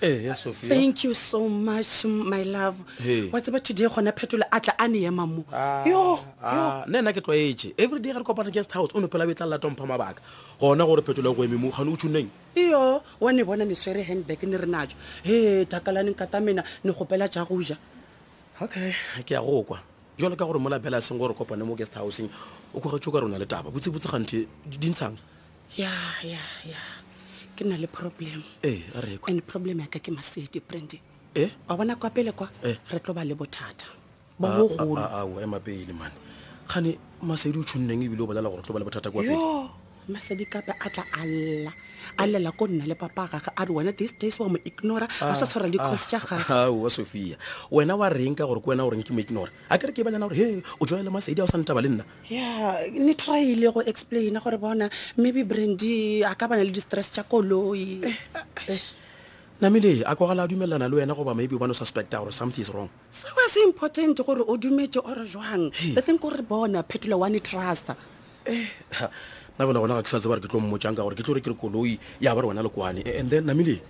Eh, yes, Sophia. thank you so much my love Hey. wa tseba today gona phetola a tla a ne ema mo yo Ah, nna ena ke tlwaetse every day ga re kopana guest house o no phela betla la tompha mabaka gona gore phetola go eme mo gane o tshuneng iyo wa ne bona ne swere handbag ne re najo he takalane nkata mena ne gopela ja go ja okay ke ya go kwa jalo ka gore mola bela seng gore kopane mo guest houseng o kgogetso ka rona le taba botsebotse ganthe di ntshang ya ya ya ke na le problem ee a re and problem ya ka ke masedi brandy e wa bona kwa pele kwa eh. re tlo ba le bothata ba ah, bogolo ah, ah, ema pele mane gane masedi o tshwonneng ebile o bolela gore tlo ba le bothata kwa pele masedi kape a tla a lla a llela ko nna le papa gage a re wena this days wa mo ignora a sa tshwara di-calls tša gagewa sophia wena wa reng ka gore ke wena goreng ke mo ignora a kere ke banyana gore he o joele masedi a o sa ntaba le nna ya ne tryile go explaina gore bona maybe brandy a ka bana le di-stress tša koloi eh, eh, namile a kwagala a dumelelana le wena goba maybe o bane o suspecta gore something is wrong seo a se important gore o dumetse ore jwang the thing kore bona phetola one truster eh, na bona gona ga ke sa tseba gore ke tlo mmotšang ka gore ke tlo re ke re koloi ya ba re wena lekwane and then namile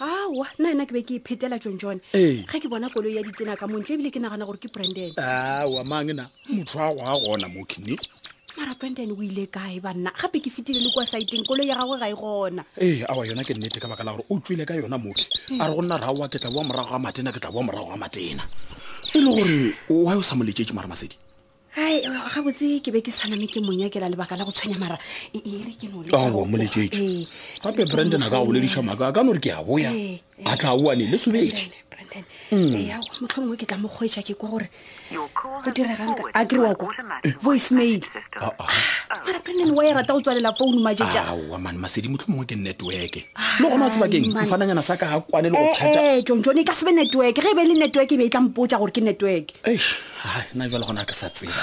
aowa nna ena ke be ke iphetela john john Ee. ge ke bona koloi ya ditsena ka montlo ebile ke nagana gore ke branden aowa mang na motho a go a gona mo kine mara brandon o ile kae banna gape ke fetile le kwa saeteng kolo ya gagwe ga e gona ee awa yona ke nnete ka baka la gore o tswile ka yona moke a re go nna rrago wa ke tla boa morago ga matena ke tla boa morago ga matena e le gore wa o sa mo letšetše mara masedi ai gabotse ke be ke saname ke monyakela lebaka la go tshwenya mara e, e re ke nole awa mo letšetše gape brandon a ka go bolediša maaka a ka no re ke a boya a tla oane le sobetše mm. eya motlho mongwe ke tla mo kgwetsa ke kwa gore go diregang ka a kry wa kwa voice mail ah, ah. ah, mara branden wa e rata go tswalela founu majeja aowa mane masedi motlho mongwe ke networke le gona o tsebakeng mfananyana sa ka ga kwane le go chaee eh, eh, john john e ka sebe network ge e be le network e be e tla mpotsa gore ke network na jale gona ke sa tseba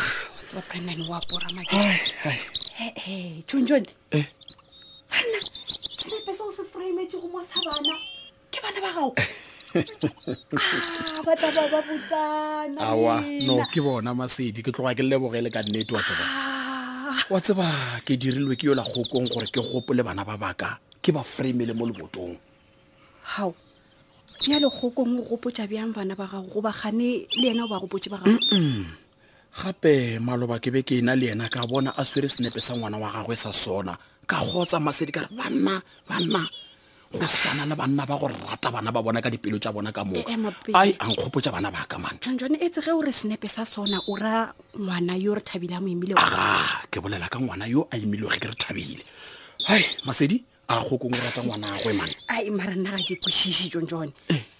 tseba branden wa bora majeja john john eh. banna senepe seo se frametšego mo sa bana ke bana ba gago ah, batla ba ba botsana awa no ke bona masedi ke tloga ke lebogele ka nnete wa tseba ah. wa tseba ke dirilwe ke yola kgokong gore ke gopole bana ba baka ke ba framele mo lebotong gao bja legokong o gopotsa bjang bana ba gago goba gane le yena o ba gopotse ba gago gape maloba ke be ke ena le yena ka bona a swere senepe sa ngwana wa gagwe sa sona ka gotsa masedi ka re banna banna go sana le banna ba go rata bana ba bona ka dipelo tša bona ka moka eh, eh, ai a nkgopotsa bana ba ka mantso jonjone etse ge o re senepe sa sona o ra ngwana yo re thabile a mo imile aga ke bolela ka ngwana yo a imilego ge ke re thabile hai masedi a kgokong o rata ngwana gagwe mane ai mara nna ga ke kwešiše jonjone eh.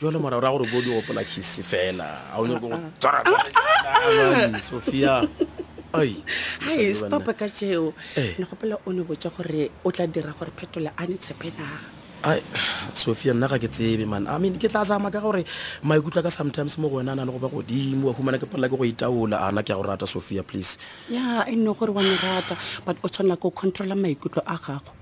jale mora ra gore bo di gopola kisi fela a o nyako go tswara sophia hai stopa ka tšeo ne gopela o ne botsa gore o tla dira gore phetola a ne tshepe na ai sophia nna ga ke tsebe man i mean ke tla zama ka gore maikutlo ka sometimes mo go wena a na le go ba godimo wa humana ke palela ke go itaola ana ke ya go rata sophia please ya e nne gore wa ne rata but o tshwanela ko controla maikutlo a gago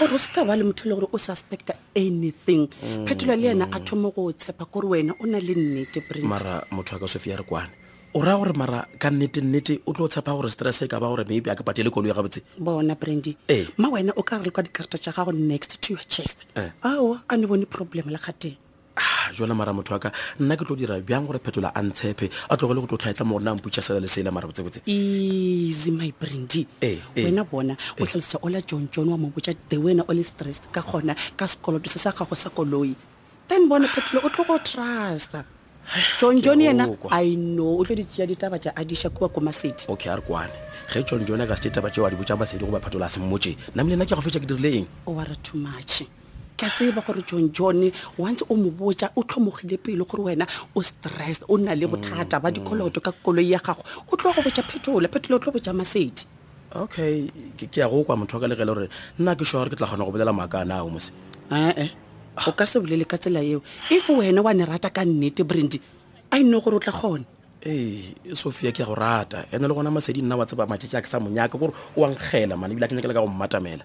gore o se ka ba le motho le gore o suspecta anything mm, phetola le yena mm. a thome go tshepa kore wena o na le nnete mara motho a ka sofia re kwane o raya gore mara ka nnete nnete o tlo tshepa gore stress e ka ba gore maybe a ke patele kolo ya gabotse bona brandy eh. ma wena o ka re le kwa dikarata tša gago next to your chest eh. ao a ne bone problem le gateng ah, jona mara motho wa ka nna ke tlo dira bjang gore phetola a ntshephe a tlogele go tlo tlhaetla morena a mputšasela lesela mara botsebotse easy my brandy ee eh. Eh. wena bona o eh. tlhalosetsa ola john john wa mo botsa the wena o le stress ka gona ka sekoloto se sa gago sa koloi then bone phetolo o tlo go trusta john john yena i know o tlo di tseya ditaba tsa adisha kua ko masedi okay a re kwane ge john john a ka se ditaba tseo a di botsa masedi goba phetola a semmotse nna mle nna ke go fetsa ke dirile eng o wa re too much ke a tseba gore john john once o mo botsa o tlhomogile pele gore wena o stress o nna le bothata ba dikoloto ka koloi ya gago o tlo go botsa phetola phetola o tlo botsa masedi okay ke ke ya go kwa motho wa ka legele gore nna ke sure ke tla kgona go bolela maaka a nao mose ee o ka se bolele ka tsela eo if wena wa ne rata ka nnete brandy a e nne gore o tla kgone ee sophia ke ya go rata ene le gona masedi nna wa tseba matšatši a ke sa monyaka kore o ankgela mane ebile a ke nyakela ka go mmatamela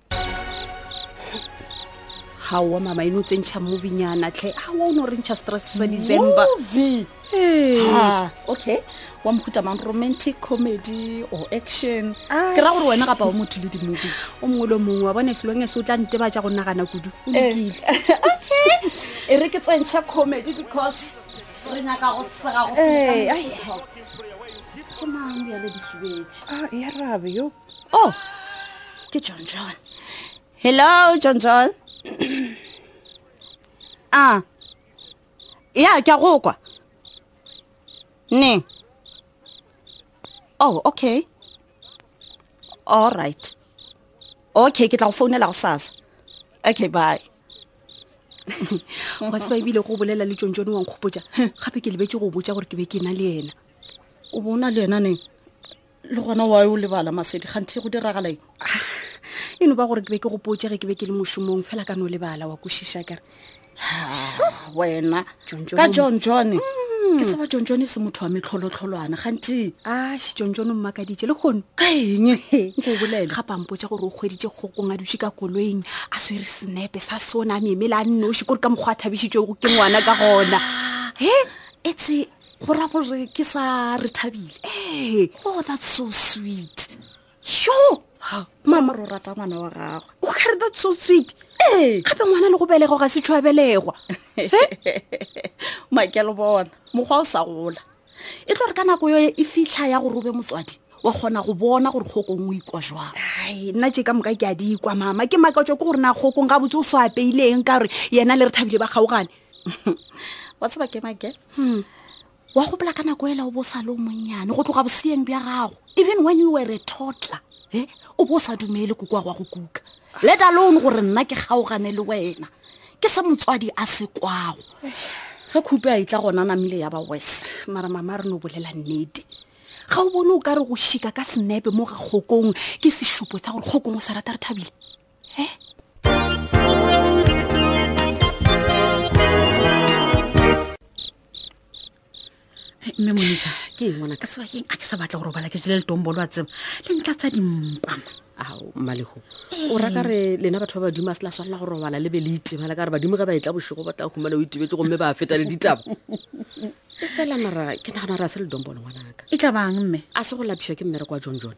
gaowa mama e no tsentšha movinyana tlhe gaowa o ne o re ntšha stress sa december movie Ah, okay wa mohuta mang romantic comedy or action ke ra gore wena gapa wa motho le di-movies o mongwe le o mongwe wa bona selong ese o tla ntebatša go nagana kudu o lokile e re ke tsentšha comedy because re nyaka go sega go Eh, ai. ke mang ya le disuetše Ah, ya rabe yo oh ke john john hello john john ah ya ke a go kwa ne oh okay all right okay ke tla go founela go sasa okay bye wa tseba ebile go bolela le tšontšone wa nkgopotsa gape ke lebetse go botsa gore ke be ke na le ena o bona le ena neng le gona wa o lebala masedi ganthe go diragala eng ah, e no ba gore ke be ke gopotse ge ke be ke le mošomong fela ka no lebala wa kwešiša kere wena ka john john ke mm. tseba john john e se motho wa metlholotlholwana ganthe a she john john mmakaditše le kgono ka eng nko o bolele ga pampotsa gore o kgweditše kgokong a dutše ka koloing a swere senepe sa sone a meemele a nnoši kore ka mokgwa a thabišitšego ke ngwana ka gona e etse go ra gore ke sa re thabile ee oh that's so sweet sho mama ro rata ngwana wa gagwe o ka re that's so sweet ee gape ngwana le go belego ga se tšhwabelegwa makelo bona mokgwa o sa gola e tlo re ka nako yo e fitlha ya gore o be motswadi wa kgona go bona gore kgokong o ikwa jwang ai nna tše ka moka ke a di ikwa mama ke makatswa ke gore na kgokong gabotse o so apeileng ka gore yena le re thabile ba kgaogane wa tseba ke mage hmm. wa gopola ka nako ela o bo sa le o monnyane go tloga boseeng bja gago even when you were a toddler e o bo o sa dumele kokoa gwa go kuka let alone gore nna ke kgaogane le wena ke se motswadi a se kwago ge khupe a itla gona namile ya ba wes mara mama re no bolela nnete ga o bone o ka re go šika ka senepe mo ga kgokong ke sešupo sa gore kgokong o sa rata re thabile mme monika ke eng ngwana ka sebakeng a ke sa batla go robala ke jele letombolo a tseba le ntla tsa dimpama ao malego o raka re lena batho ba badimo a se la swalela go robala le be le itebala ka re badimo ge ba etla bošego ba tla humana o itebetse gomme ba feta le ditaba e fela mara ke nagana re a se le dombolo ngwanaka e tla bang mme a se go lapišwa ke mmereko wa john john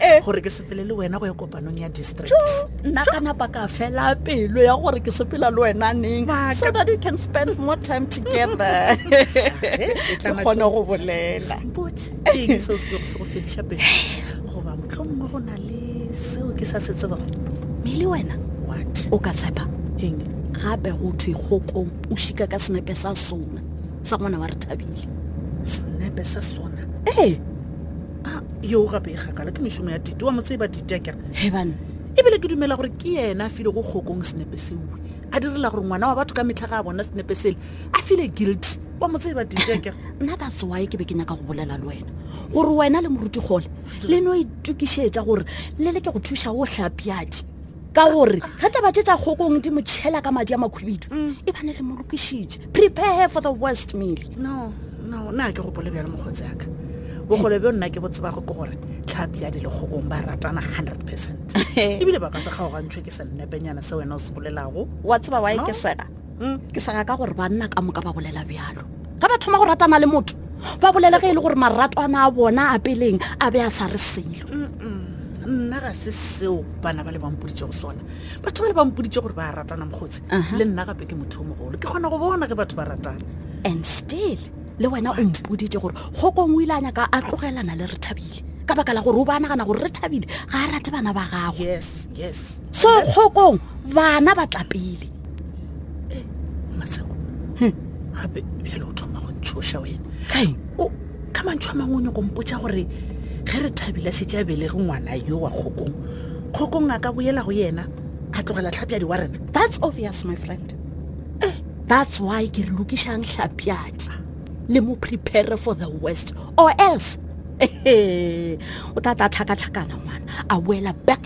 Eh. gore ke sepele le wena go ya kopanong ya district nna ka napa ka fela pelo ya gore ke sepela le wena neng so that we can spend more time together ke kgone go bolela eng seo se bego se go fediša pelo goba motlhomongwe go na le seo ke sa se tsebago mme le wena what o ka tshepa eng gape go thwe kgokong o šika ka senepe sa sona sa ngwana wa re thabile senepe sa sona ee Ah, yeo gape e kgakala ke mešomo ya tite wa mo tseba tite kere he bana ebile ke dumela gore ke yena a file go kgokong senepe seoe a direla gore ngwana wa batho ka metlha ga a bona senepe sele a file guilty wa mo tseba tite kere nna that's why ke be ke nyaka go bolela le wena gore wena le moruti gole le no itokišetša gore le leke go thuša o hlapjadi ka gore ge taba tše tša kgokong di mo tšhela ka madi a makhwibidu mm. e bane le mo lokišitše prepare for the worst mele no no na ke gopole bjale mokgotsi yaka bogole bjo nna ke bo tsebago ke gore tlhapi ya dilekgokong ba ratana hundred percent ebile ba ka se kgaogantšhwe ke senepenyana se wena o se bolelago wa tseba wa e ke sega hmm, ke sega ka gore banna ka moka ba bolela bjalo ga ba thoma go ratana le motho ba bolela ge e le gore maratwana a bona a peleng a be a sa re selo nna ga se seo bana ba le bampoditse go sona batho ba le bampoditse gore ba ratana mokgotsi le nna gape ke motho o mogolo ke kgona go bona ge batho ba ratana and still le wena o mpoditse gore go kong o ile a nyaka a tlogelana le re thabile ka baka la gore o ba nagana gore re thabile ga a rate bana ba gago yes yes so kgokong bana ba tla pele matseko hmm. gape bjale o thoma go ntshoša wena ka mantšho a mangwe o nyako mpotsa gore ge re thabile setse a belege ngwana yo wa kgokong kgokong a ka boela go yena a tlogela tlhapjadi wa rena that's obvious my friend eh. that's why ke re lokišang tlhapjadi le mo prepare for the west or else o tla tla tlhakatlhakana ngwana a boela back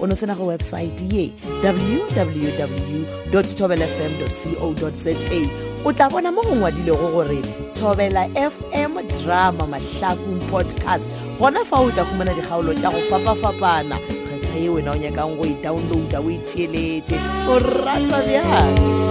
o no tsena go website ye www tobelfm co za o tla bona mo go ngwadilego gore tobela fm drama mahlakong podcast gona fa o tla humana dikgaolo tša go fapafapana kgetha ye wena o nyakang go e downloada o e theelete o rata bjang